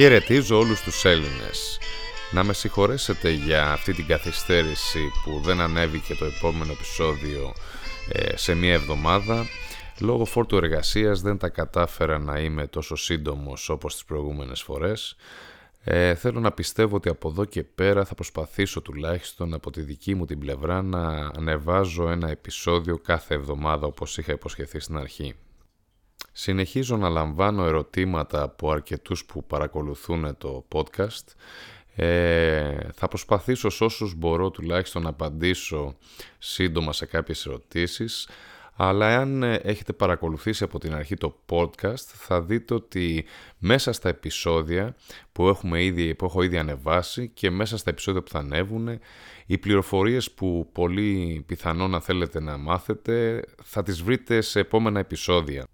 Χαιρετίζω όλους τους Έλληνες. Να με συγχωρέσετε για αυτή την καθυστέρηση που δεν ανέβηκε το επόμενο επεισόδιο ε, σε μία εβδομάδα. Λόγω φόρτου εργασίας δεν τα κατάφερα να είμαι τόσο σύντομος όπως τις προηγούμενες φορές. Ε, θέλω να πιστεύω ότι από εδώ και πέρα θα προσπαθήσω τουλάχιστον από τη δική μου την πλευρά να ανεβάζω ένα επεισόδιο κάθε εβδομάδα όπως είχα υποσχεθεί στην αρχή. Συνεχίζω να λαμβάνω ερωτήματα από αρκετούς που παρακολουθούν το podcast. Ε, θα προσπαθήσω σε όσους μπορώ τουλάχιστον να απαντήσω σύντομα σε κάποιες ερωτήσεις. Αλλά αν έχετε παρακολουθήσει από την αρχή το podcast θα δείτε ότι μέσα στα επεισόδια που, έχουμε ήδη, που έχω ήδη ανεβάσει και μέσα στα επεισόδια που θα ανέβουν οι πληροφορίες που πολύ πιθανό να θέλετε να μάθετε θα τις βρείτε σε επόμενα επεισόδια.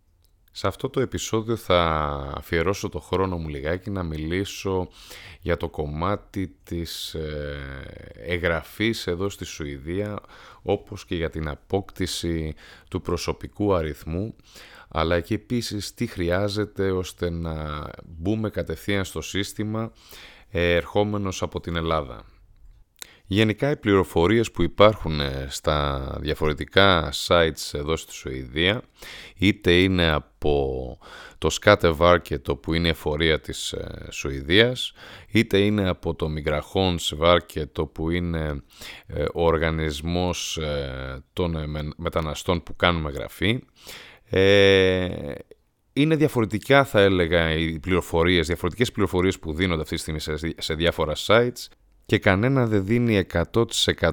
Σε αυτό το επεισόδιο θα αφιερώσω το χρόνο μου λιγάκι να μιλήσω για το κομμάτι της ε, εγγραφής εδώ στη Σουηδία όπως και για την απόκτηση του προσωπικού αριθμού αλλά και επίσης τι χρειάζεται ώστε να μπούμε κατευθείαν στο σύστημα ε, ερχόμενος από την Ελλάδα. Γενικά οι πληροφορίες που υπάρχουν ε, στα διαφορετικά sites εδώ στη Σουηδία είτε είναι από το Skatteverket που είναι η εφορία της ε, Σουηδίας είτε είναι από το Migrationsverket που είναι ε, ο οργανισμός των μεταναστών που κάνουμε γραφή. Είναι διαφορετικά θα έλεγα οι πληροφορίες, διαφορετικές πληροφορίες που δίνονται αυτή τη στιγμή σε διάφορα sites και κανένα δεν δίνει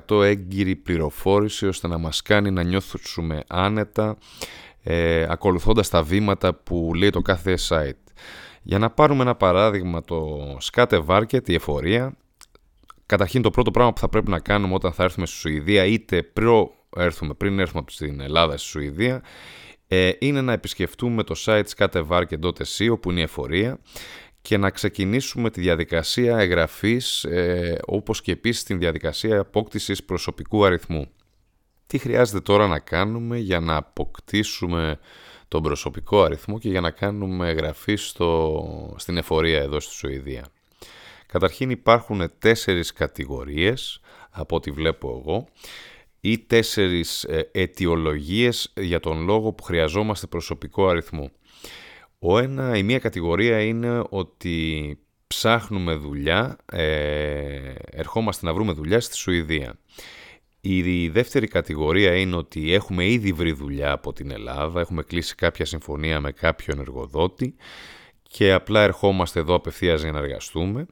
100% έγκυρη πληροφόρηση ώστε να μας κάνει να νιώθουμε άνετα ε, ακολουθώντας τα βήματα που λέει το κάθε site. Για να πάρουμε ένα παράδειγμα το Scattermarket, η εφορία, καταρχήν το πρώτο πράγμα που θα πρέπει να κάνουμε όταν θα έρθουμε στη Σουηδία είτε πριν έρθουμε, πριν έρθουμε στην Ελλάδα στη Σουηδία ε, είναι να επισκεφτούμε το site scattermarket.se όπου είναι η εφορία και να ξεκινήσουμε τη διαδικασία εγγραφής ε, όπως και επίσης τη διαδικασία απόκτησης προσωπικού αριθμού. Τι χρειάζεται τώρα να κάνουμε για να αποκτήσουμε τον προσωπικό αριθμό και για να κάνουμε εγγραφή στο, στην εφορία εδώ στη Σουηδία; Καταρχήν υπάρχουν τέσσερις κατηγορίες από ό,τι βλέπω εγώ ή τέσσερις ε, αιτιολογίες για τον λόγο που χρειαζόμαστε προσωπικό αριθμό. Ο ένα, η μία κατηγορία είναι ότι ψάχνουμε δουλειά, ε, ερχόμαστε να βρούμε δουλειά στη Σουηδία. Η δεύτερη κατηγορία είναι ότι έχουμε ήδη βρει δουλειά από την Ελλάδα, έχουμε κλείσει κάποια συμφωνία με κάποιον εργοδότη και απλά ερχόμαστε εδώ απευθείας για να εργαστούμε.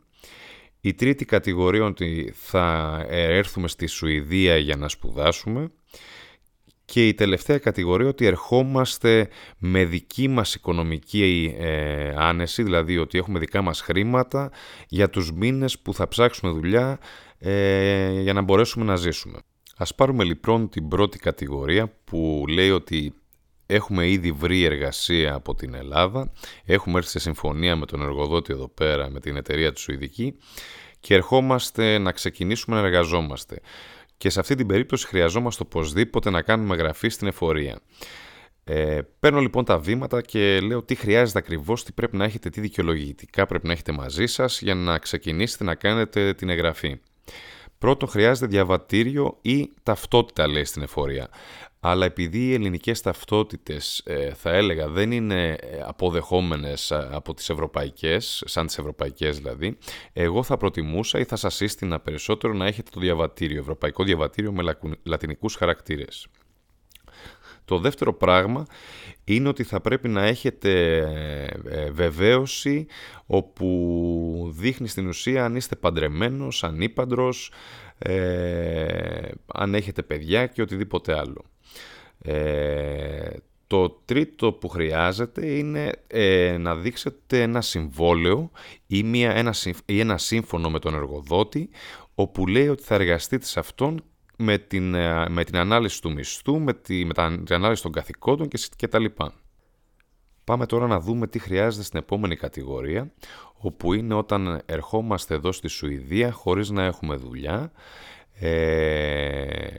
Η τρίτη κατηγορία είναι ότι θα έρθουμε στη Σουηδία για να σπουδάσουμε. Και η τελευταία κατηγορία ότι ερχόμαστε με δική μας οικονομική ε, άνεση, δηλαδή ότι έχουμε δικά μας χρήματα για τους μήνες που θα ψάξουμε δουλειά ε, για να μπορέσουμε να ζήσουμε. Ας πάρουμε λοιπόν την πρώτη κατηγορία που λέει ότι έχουμε ήδη βρει εργασία από την Ελλάδα, έχουμε έρθει σε συμφωνία με τον εργοδότη εδώ πέρα, με την εταιρεία του Σουηδική και ερχόμαστε να ξεκινήσουμε να εργαζόμαστε και σε αυτή την περίπτωση χρειαζόμαστε οπωσδήποτε να κάνουμε γραφή στην εφορία. Ε, παίρνω λοιπόν τα βήματα και λέω τι χρειάζεται ακριβώς, τι πρέπει να έχετε, τι δικαιολογητικά πρέπει να έχετε μαζί σας για να ξεκινήσετε να κάνετε την εγγραφή. Πρώτον χρειάζεται διαβατήριο ή ταυτότητα λέει στην εφορία αλλά επειδή οι ελληνικές ταυτότητες ε, θα έλεγα δεν είναι ε, αποδεχόμενες από τις ευρωπαϊκές, σαν τις ευρωπαϊκές δηλαδή, εγώ θα προτιμούσα ή θα σας σύστηνα περισσότερο να έχετε το διαβατήριο, ευρωπαϊκό διαβατήριο με λατινικούς χαρακτήρες. Το δεύτερο πράγμα είναι ότι θα πρέπει να έχετε ε, βεβαίωση όπου δείχνει στην ουσία αν είστε παντρεμένος, ανήπαντρος, ε, αν έχετε παιδιά και οτιδήποτε άλλο. Ε, το τρίτο που χρειάζεται είναι ε, να δείξετε ένα συμβόλαιο ή, μια, ένα, ή ένα σύμφωνο με τον εργοδότη όπου λέει ότι θα εργαστείτε σε αυτόν με την, ε, με την ανάλυση του μισθού, με, τη, με την ανάλυση των καθηκόντων και, και τα λοιπά. Πάμε τώρα να δούμε τι χρειάζεται στην επόμενη κατηγορία, όπου είναι όταν ερχόμαστε εδώ στη Σουηδία χωρίς να έχουμε δουλειά, ε,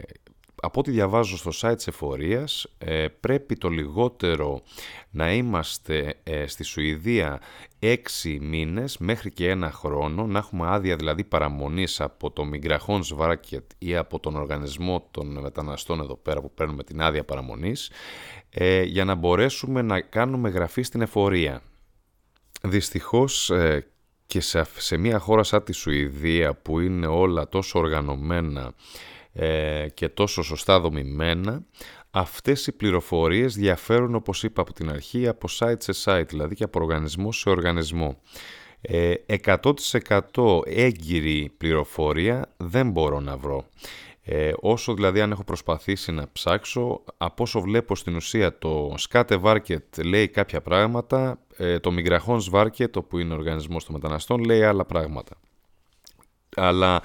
από ό,τι διαβάζω στο site της εφορίας, ε, πρέπει το λιγότερο να είμαστε ε, στη Σουηδία έξι μήνες μέχρι και ένα χρόνο, να έχουμε άδεια δηλαδή παραμονής από το Migrahons Svarket ή από τον οργανισμό των μεταναστών εδώ πέρα που παίρνουμε την άδεια παραμονής, ε, για να μπορέσουμε να κάνουμε γραφή στην εφορία. Δυστυχώς και σε, σε μια χώρα σαν τη Σουηδία που είναι όλα τόσο οργανωμένα ε, και τόσο σωστά δομημένα, αυτές οι πληροφορίες διαφέρουν όπως είπα από την αρχή από site σε site, δηλαδή και από οργανισμό σε οργανισμό. Ε, 100% έγκυρη πληροφορία δεν μπορώ να βρω. Ε, όσο δηλαδή αν έχω προσπαθήσει να ψάξω, από όσο βλέπω στην ουσία το Σκάτε Βάρκετ λέει κάποια πράγματα, ε, το Μιγραχόν Βάρκετ, που είναι ο οργανισμός των μεταναστών, λέει άλλα πράγματα. Αλλά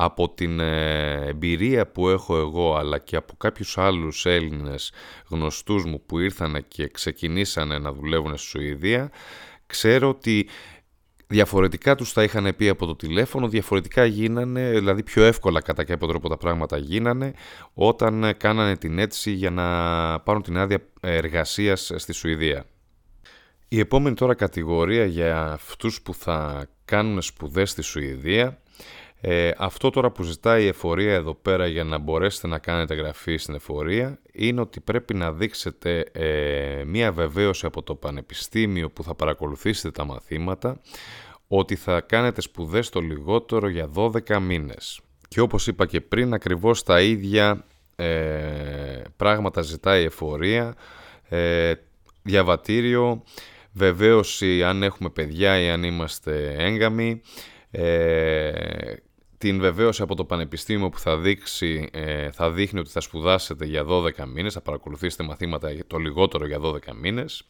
από την ε, εμπειρία που έχω εγώ αλλά και από κάποιους άλλους Έλληνες γνωστούς μου που ήρθαν και ξεκινήσανε να δουλεύουν στη Σουηδία ξέρω ότι διαφορετικά τους τα είχαν πει από το τηλέφωνο, διαφορετικά γίνανε, δηλαδή πιο εύκολα κατά κάποιο τρόπο τα πράγματα γίνανε όταν κάνανε την αίτηση για να πάρουν την άδεια εργασίας στη Σουηδία. Η επόμενη τώρα κατηγορία για αυτούς που θα κάνουν σπουδές στη Σουηδία ε, αυτό τώρα που ζητάει η εφορία εδώ πέρα για να μπορέσετε να κάνετε γραφή στην εφορία είναι ότι πρέπει να δείξετε ε, μία βεβαίωση από το πανεπιστήμιο που θα παρακολουθήσετε τα μαθήματα ότι θα κάνετε σπουδές το λιγότερο για 12 μήνες. Και όπως είπα και πριν, ακριβώς τα ίδια ε, πράγματα ζητάει η εφορία, ε, διαβατήριο, βεβαίωση αν έχουμε παιδιά ή αν είμαστε έγκαμοι, ε, την βεβαίωση από το Πανεπιστήμιο που θα, δείξει, ε, θα δείχνει ότι θα σπουδάσετε για 12 μήνες, θα παρακολουθήσετε μαθήματα το λιγότερο για 12 μήνες.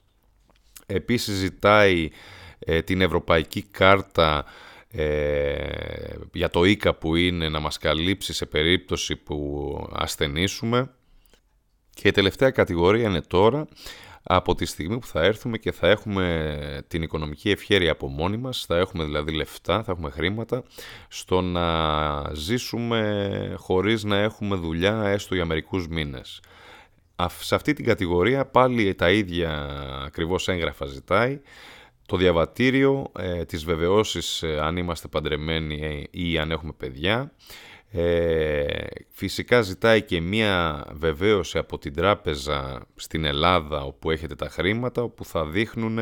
Επίσης ζητάει ε, την Ευρωπαϊκή Κάρτα ε, για το ΙΚΑ που είναι να μας καλύψει σε περίπτωση που ασθενήσουμε. Και η τελευταία κατηγορία είναι τώρα από τη στιγμή που θα έρθουμε και θα έχουμε την οικονομική ευχέρεια από μόνοι μας, θα έχουμε δηλαδή λεφτά, θα έχουμε χρήματα, στο να ζήσουμε χωρίς να έχουμε δουλειά έστω για μερικούς μήνες. Σε αυτή την κατηγορία πάλι τα ίδια ακριβώς έγγραφα ζητάει, το διαβατήριο, ε, τις βεβαιώσεις ε, αν είμαστε παντρεμένοι ή αν έχουμε παιδιά, ε, φυσικά ζητάει και μία βεβαίωση από την τράπεζα στην Ελλάδα όπου έχετε τα χρήματα όπου θα δείχνουν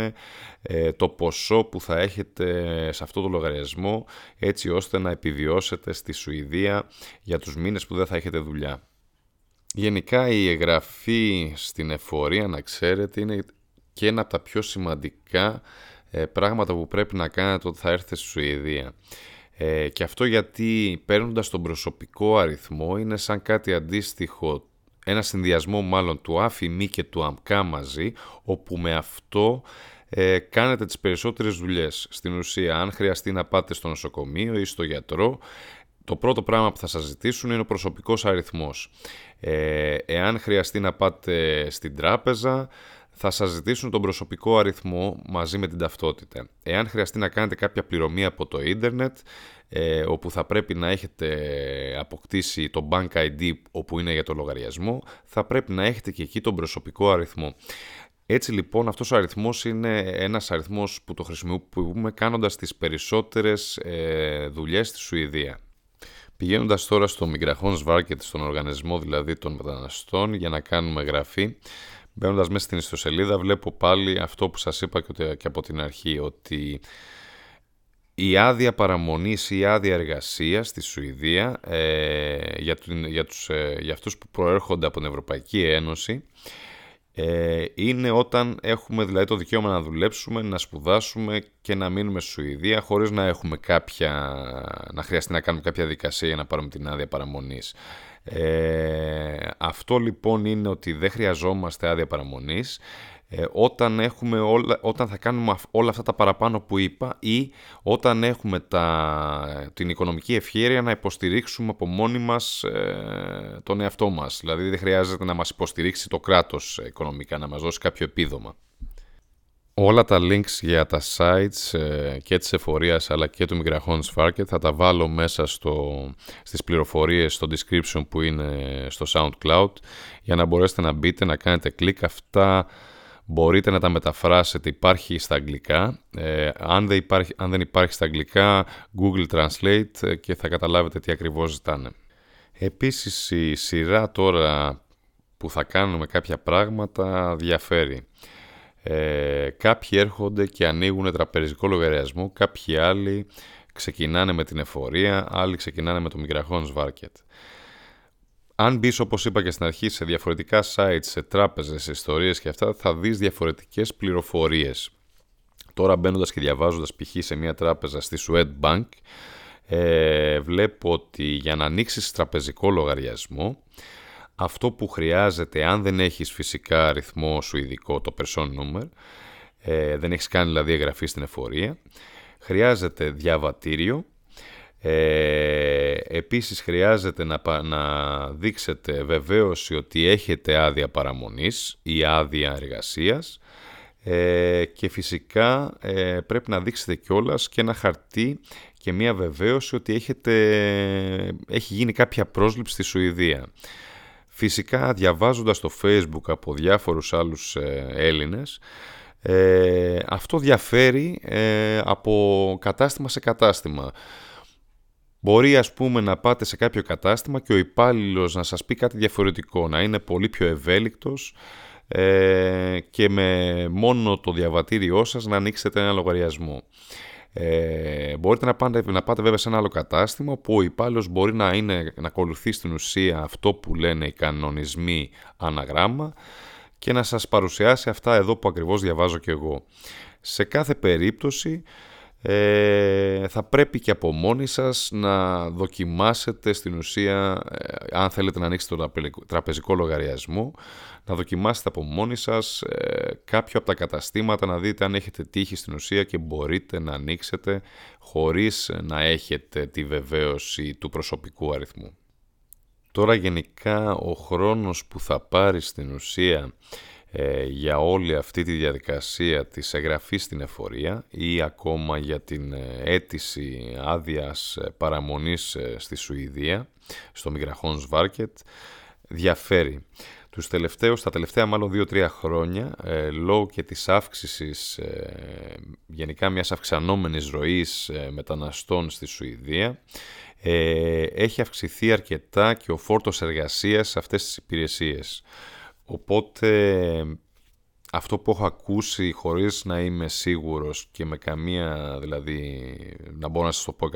ε, το ποσό που θα έχετε σε αυτό το λογαριασμό έτσι ώστε να επιβιώσετε στη Σουηδία για τους μήνες που δεν θα έχετε δουλειά. Γενικά η εγγραφή στην εφορία να ξέρετε είναι και ένα από τα πιο σημαντικά ε, πράγματα που πρέπει να κάνετε όταν θα έρθετε στη Σουηδία. Ε, και αυτό γιατί παίρνοντας τον προσωπικό αριθμό είναι σαν κάτι αντίστοιχο, ένα συνδυασμό μάλλον του ΑΦΙΜΗ και του ΑΜΚΑ μαζί, όπου με αυτό ε, κάνετε τις περισσότερες δουλειές. Στην ουσία, αν χρειαστεί να πάτε στο νοσοκομείο ή στο γιατρό, το πρώτο πράγμα που θα σας ζητήσουν είναι ο προσωπικός αριθμός. Ε, εάν χρειαστεί να πάτε στην τράπεζα, θα σας ζητήσουν τον προσωπικό αριθμό μαζί με την ταυτότητα. Εάν χρειαστεί να κάνετε κάποια πληρωμή από το ίντερνετ, ε, όπου θα πρέπει να έχετε αποκτήσει το Bank ID όπου είναι για το λογαριασμό, θα πρέπει να έχετε και εκεί τον προσωπικό αριθμό. Έτσι λοιπόν αυτός ο αριθμός είναι ένας αριθμός που το χρησιμοποιούμε κάνοντας τις περισσότερες ε, δουλειές στη Σουηδία. Πηγαίνοντας τώρα στο Migrahons Varket, στον οργανισμό δηλαδή των μεταναστών για να κάνουμε γραφή, Μπαίνοντας μέσα στην ιστοσελίδα βλέπω πάλι αυτό που σας είπα και από την αρχή ότι η άδεια παραμονής ή η άδεια εργασίας στη Σουηδία ε, για, για, τους, ε, για αυτούς που προέρχονται από την Ευρωπαϊκή Ένωση ε, είναι όταν έχουμε δηλαδή το δικαίωμα να δουλέψουμε, να σπουδάσουμε και να μείνουμε στη Σουηδία χωρίς να έχουμε κάποια, να χρειαστεί να κάνουμε κάποια δικασία για να πάρουμε την άδεια παραμονής. Ε, αυτό λοιπόν είναι ότι δεν χρειαζόμαστε άδεια παραμονής ε, όταν, έχουμε όλα, όταν θα κάνουμε όλα αυτά τα παραπάνω που είπα ή όταν έχουμε τα, την οικονομική ευχαίρεια να υποστηρίξουμε από μόνοι μας ε, τον εαυτό μας. Δηλαδή δεν χρειάζεται να μας υποστηρίξει το κράτος οικονομικά, να μας δώσει κάποιο επίδομα. Όλα τα links για τα sites ε, και της εφορίας αλλά και του Migrahons Market θα τα βάλω μέσα στο, στις πληροφορίες στο description που είναι στο SoundCloud για να μπορέσετε να μπείτε, να κάνετε κλικ. Αυτά μπορείτε να τα μεταφράσετε, υπάρχει στα αγγλικά. Ε, αν, δεν υπάρχει, αν δεν υπάρχει στα αγγλικά, Google Translate ε, και θα καταλάβετε τι ακριβώς ζητάνε. Επίσης η σειρά τώρα που θα κάνουμε κάποια πράγματα διαφέρει. Ε, κάποιοι έρχονται και ανοίγουν τραπεζικό λογαριασμό, κάποιοι άλλοι ξεκινάνε με την εφορία, άλλοι ξεκινάνε με το Migrahons Varket. Αν μπεις όπως είπα και στην αρχή σε διαφορετικά sites, σε τράπεζες, σε ιστορίες και αυτά θα δεις διαφορετικές πληροφορίες. Τώρα μπαίνοντας και διαβάζοντας π.χ. σε μια τράπεζα στη Swedbank ε, βλέπω ότι για να ανοίξεις τραπεζικό λογαριασμό αυτό που χρειάζεται αν δεν έχεις φυσικά αριθμό σου ειδικό το person number ε, δεν έχεις κάνει δηλαδή εγγραφή στην εφορία χρειάζεται διαβατήριο ε, επίσης χρειάζεται να, να δείξετε βεβαίωση ότι έχετε άδεια παραμονής ή άδεια εργασίας ε, και φυσικά ε, πρέπει να δείξετε κιόλας και ένα χαρτί και μια βεβαίωση ότι έχετε, έχει γίνει κάποια πρόσληψη στη Σουηδία. Φυσικά διαβάζοντας το facebook από διάφορους άλλους ε, Έλληνες ε, αυτό διαφέρει ε, από κατάστημα σε κατάστημα. Μπορεί ας πούμε να πάτε σε κάποιο κατάστημα και ο υπάλληλος να σας πει κάτι διαφορετικό, να είναι πολύ πιο ευέλικτος ε, και με μόνο το διαβατήριό σας να ανοίξετε ένα λογαριασμό. Ε, μπορείτε να πάτε, να πάτε βέβαια σε ένα άλλο κατάστημα όπου ο υπάλληλος μπορεί να, είναι, να ακολουθεί στην ουσία αυτό που λένε οι κανονισμοί αναγράμμα και να σας παρουσιάσει αυτά εδώ που ακριβώς διαβάζω και εγώ. Σε κάθε περίπτωση ε, θα πρέπει και από μόνοι σας να δοκιμάσετε στην ουσία, ε, αν θέλετε να ανοίξετε το τραπεζικό λογαριασμό, να δοκιμάσετε από μόνοι σας ε, κάποιο από τα καταστήματα, να δείτε αν έχετε τύχη στην ουσία και μπορείτε να ανοίξετε χωρίς να έχετε τη βεβαίωση του προσωπικού αριθμού. Τώρα γενικά ο χρόνος που θα πάρει στην ουσία ε, για όλη αυτή τη διαδικασία της εγγραφής στην εφορία ή ακόμα για την ε, αίτηση άδειας ε, παραμονής στη Σουηδία, στο Migrahons Varket, διαφέρει. Τους τελευταίους, τα τελευταία μάλλον 2-3 χρόνια, λόγω και της αύξησης γενικά μιας αυξανόμενης ροής μεταναστών στη Σουηδία, έχει αυξηθεί αρκετά και ο φόρτος εργασίας σε αυτές τις υπηρεσίες. Οπότε αυτό που έχω ακούσει χωρίς να είμαι σίγουρος και με καμία δηλαδή να μπορώ να σας το πω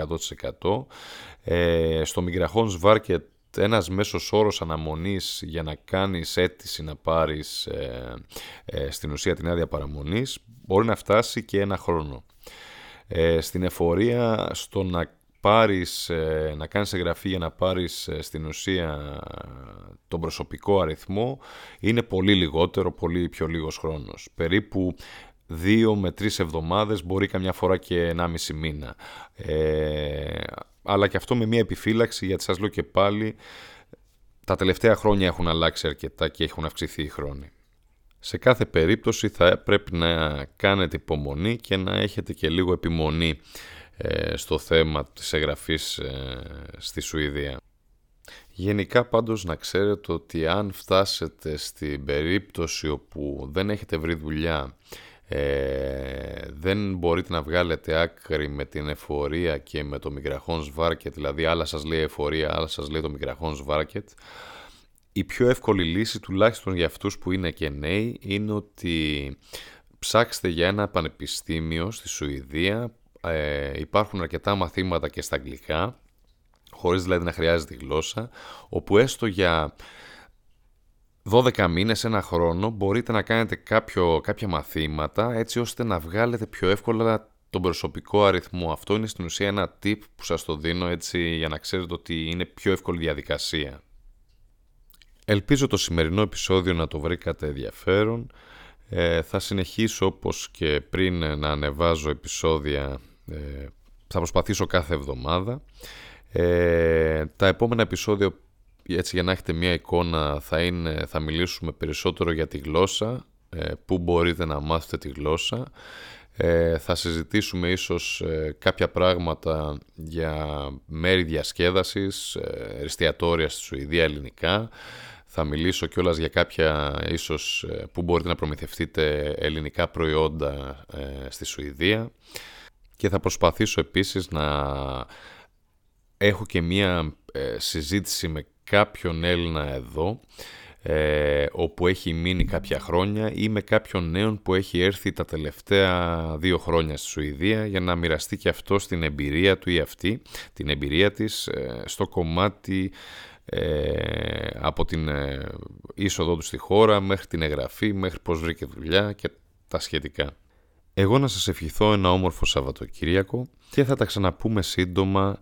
100% ε, στο Migrahons Varket ένας μέσος όρος αναμονής για να κάνεις αίτηση να πάρεις ε, ε, στην ουσία την άδεια παραμονής μπορεί να φτάσει και ένα χρόνο. Ε, στην εφορία στο να πάρεις, ε, να κάνεις εγγραφή για να πάρεις ε, στην ουσία τον προσωπικό αριθμό είναι πολύ λιγότερο, πολύ πιο λίγος χρόνος. Περίπου δύο με τρεις εβδομάδες, μπορεί καμιά φορά και ένα μισή μήνα. Ε, αλλά και αυτό με μια επιφύλαξη, γιατί σας λέω και πάλι, τα τελευταία χρόνια έχουν αλλάξει αρκετά και έχουν αυξηθεί οι χρόνοι. Σε κάθε περίπτωση θα πρέπει να κάνετε υπομονή και να έχετε και λίγο επιμονή ε, στο θέμα της εγγραφής ε, στη Σουηδία. Γενικά πάντως να ξέρετε ότι αν φτάσετε στην περίπτωση όπου δεν έχετε βρει δουλειά, ε, δεν μπορείτε να βγάλετε άκρη με την εφορία και με το Migrahons Varket, δηλαδή άλλα σας λέει εφορία, άλλα σας λέει το Migrahons Varket, η πιο εύκολη λύση τουλάχιστον για αυτούς που είναι και νέοι είναι ότι ψάξτε για ένα πανεπιστήμιο στη Σουηδία ε, υπάρχουν αρκετά μαθήματα και στα αγγλικά, χωρίς δηλαδή να χρειάζεται γλώσσα, όπου έστω για 12 μήνες, ένα χρόνο, μπορείτε να κάνετε κάποιο, κάποια μαθήματα έτσι ώστε να βγάλετε πιο εύκολα τον προσωπικό αριθμό. Αυτό είναι στην ουσία ένα tip που σας το δίνω έτσι για να ξέρετε ότι είναι πιο εύκολη διαδικασία. Ελπίζω το σημερινό επεισόδιο να το βρήκατε ενδιαφέρον. Ε, θα συνεχίσω όπως και πριν να ανεβάζω επεισόδια ε, θα προσπαθήσω κάθε εβδομάδα. Ε, τα επόμενα επεισόδια, έτσι για να έχετε μια εικόνα, θα, είναι, θα μιλήσουμε περισσότερο για τη γλώσσα, ε, που μπορείτε να μάθετε τη γλώσσα. Ε, θα συζητήσουμε ίσως ε, κάποια πράγματα για μέρη διασκέδασης, ε, εστιατόρια στη Σουηδία ελληνικά. Θα μιλήσω κιόλας για κάποια ίσως που μπορείτε να προμηθευτείτε ελληνικά προϊόντα στη Σουηδία. Και θα προσπαθήσω επίσης να έχω και μία συζήτηση με κάποιον Έλληνα εδώ ε, όπου έχει μείνει κάποια χρόνια ή με κάποιον νέον που έχει έρθει τα τελευταία δύο χρόνια στη Σουηδία για να μοιραστεί και αυτό στην εμπειρία του ή αυτή, την εμπειρία της ε, στο κομμάτι ε, από την ε, είσοδό του στη χώρα μέχρι την εγγραφή, μέχρι πώς βρήκε δουλειά και τα σχετικά. Εγώ να σας ευχηθώ ένα όμορφο Σαββατοκύριακο και θα τα ξαναπούμε σύντομα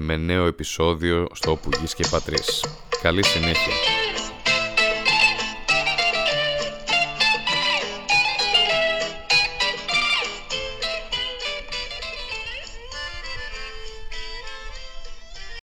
με νέο επεισόδιο στο Όπου Γης και Πατρίς. Καλή συνέχεια!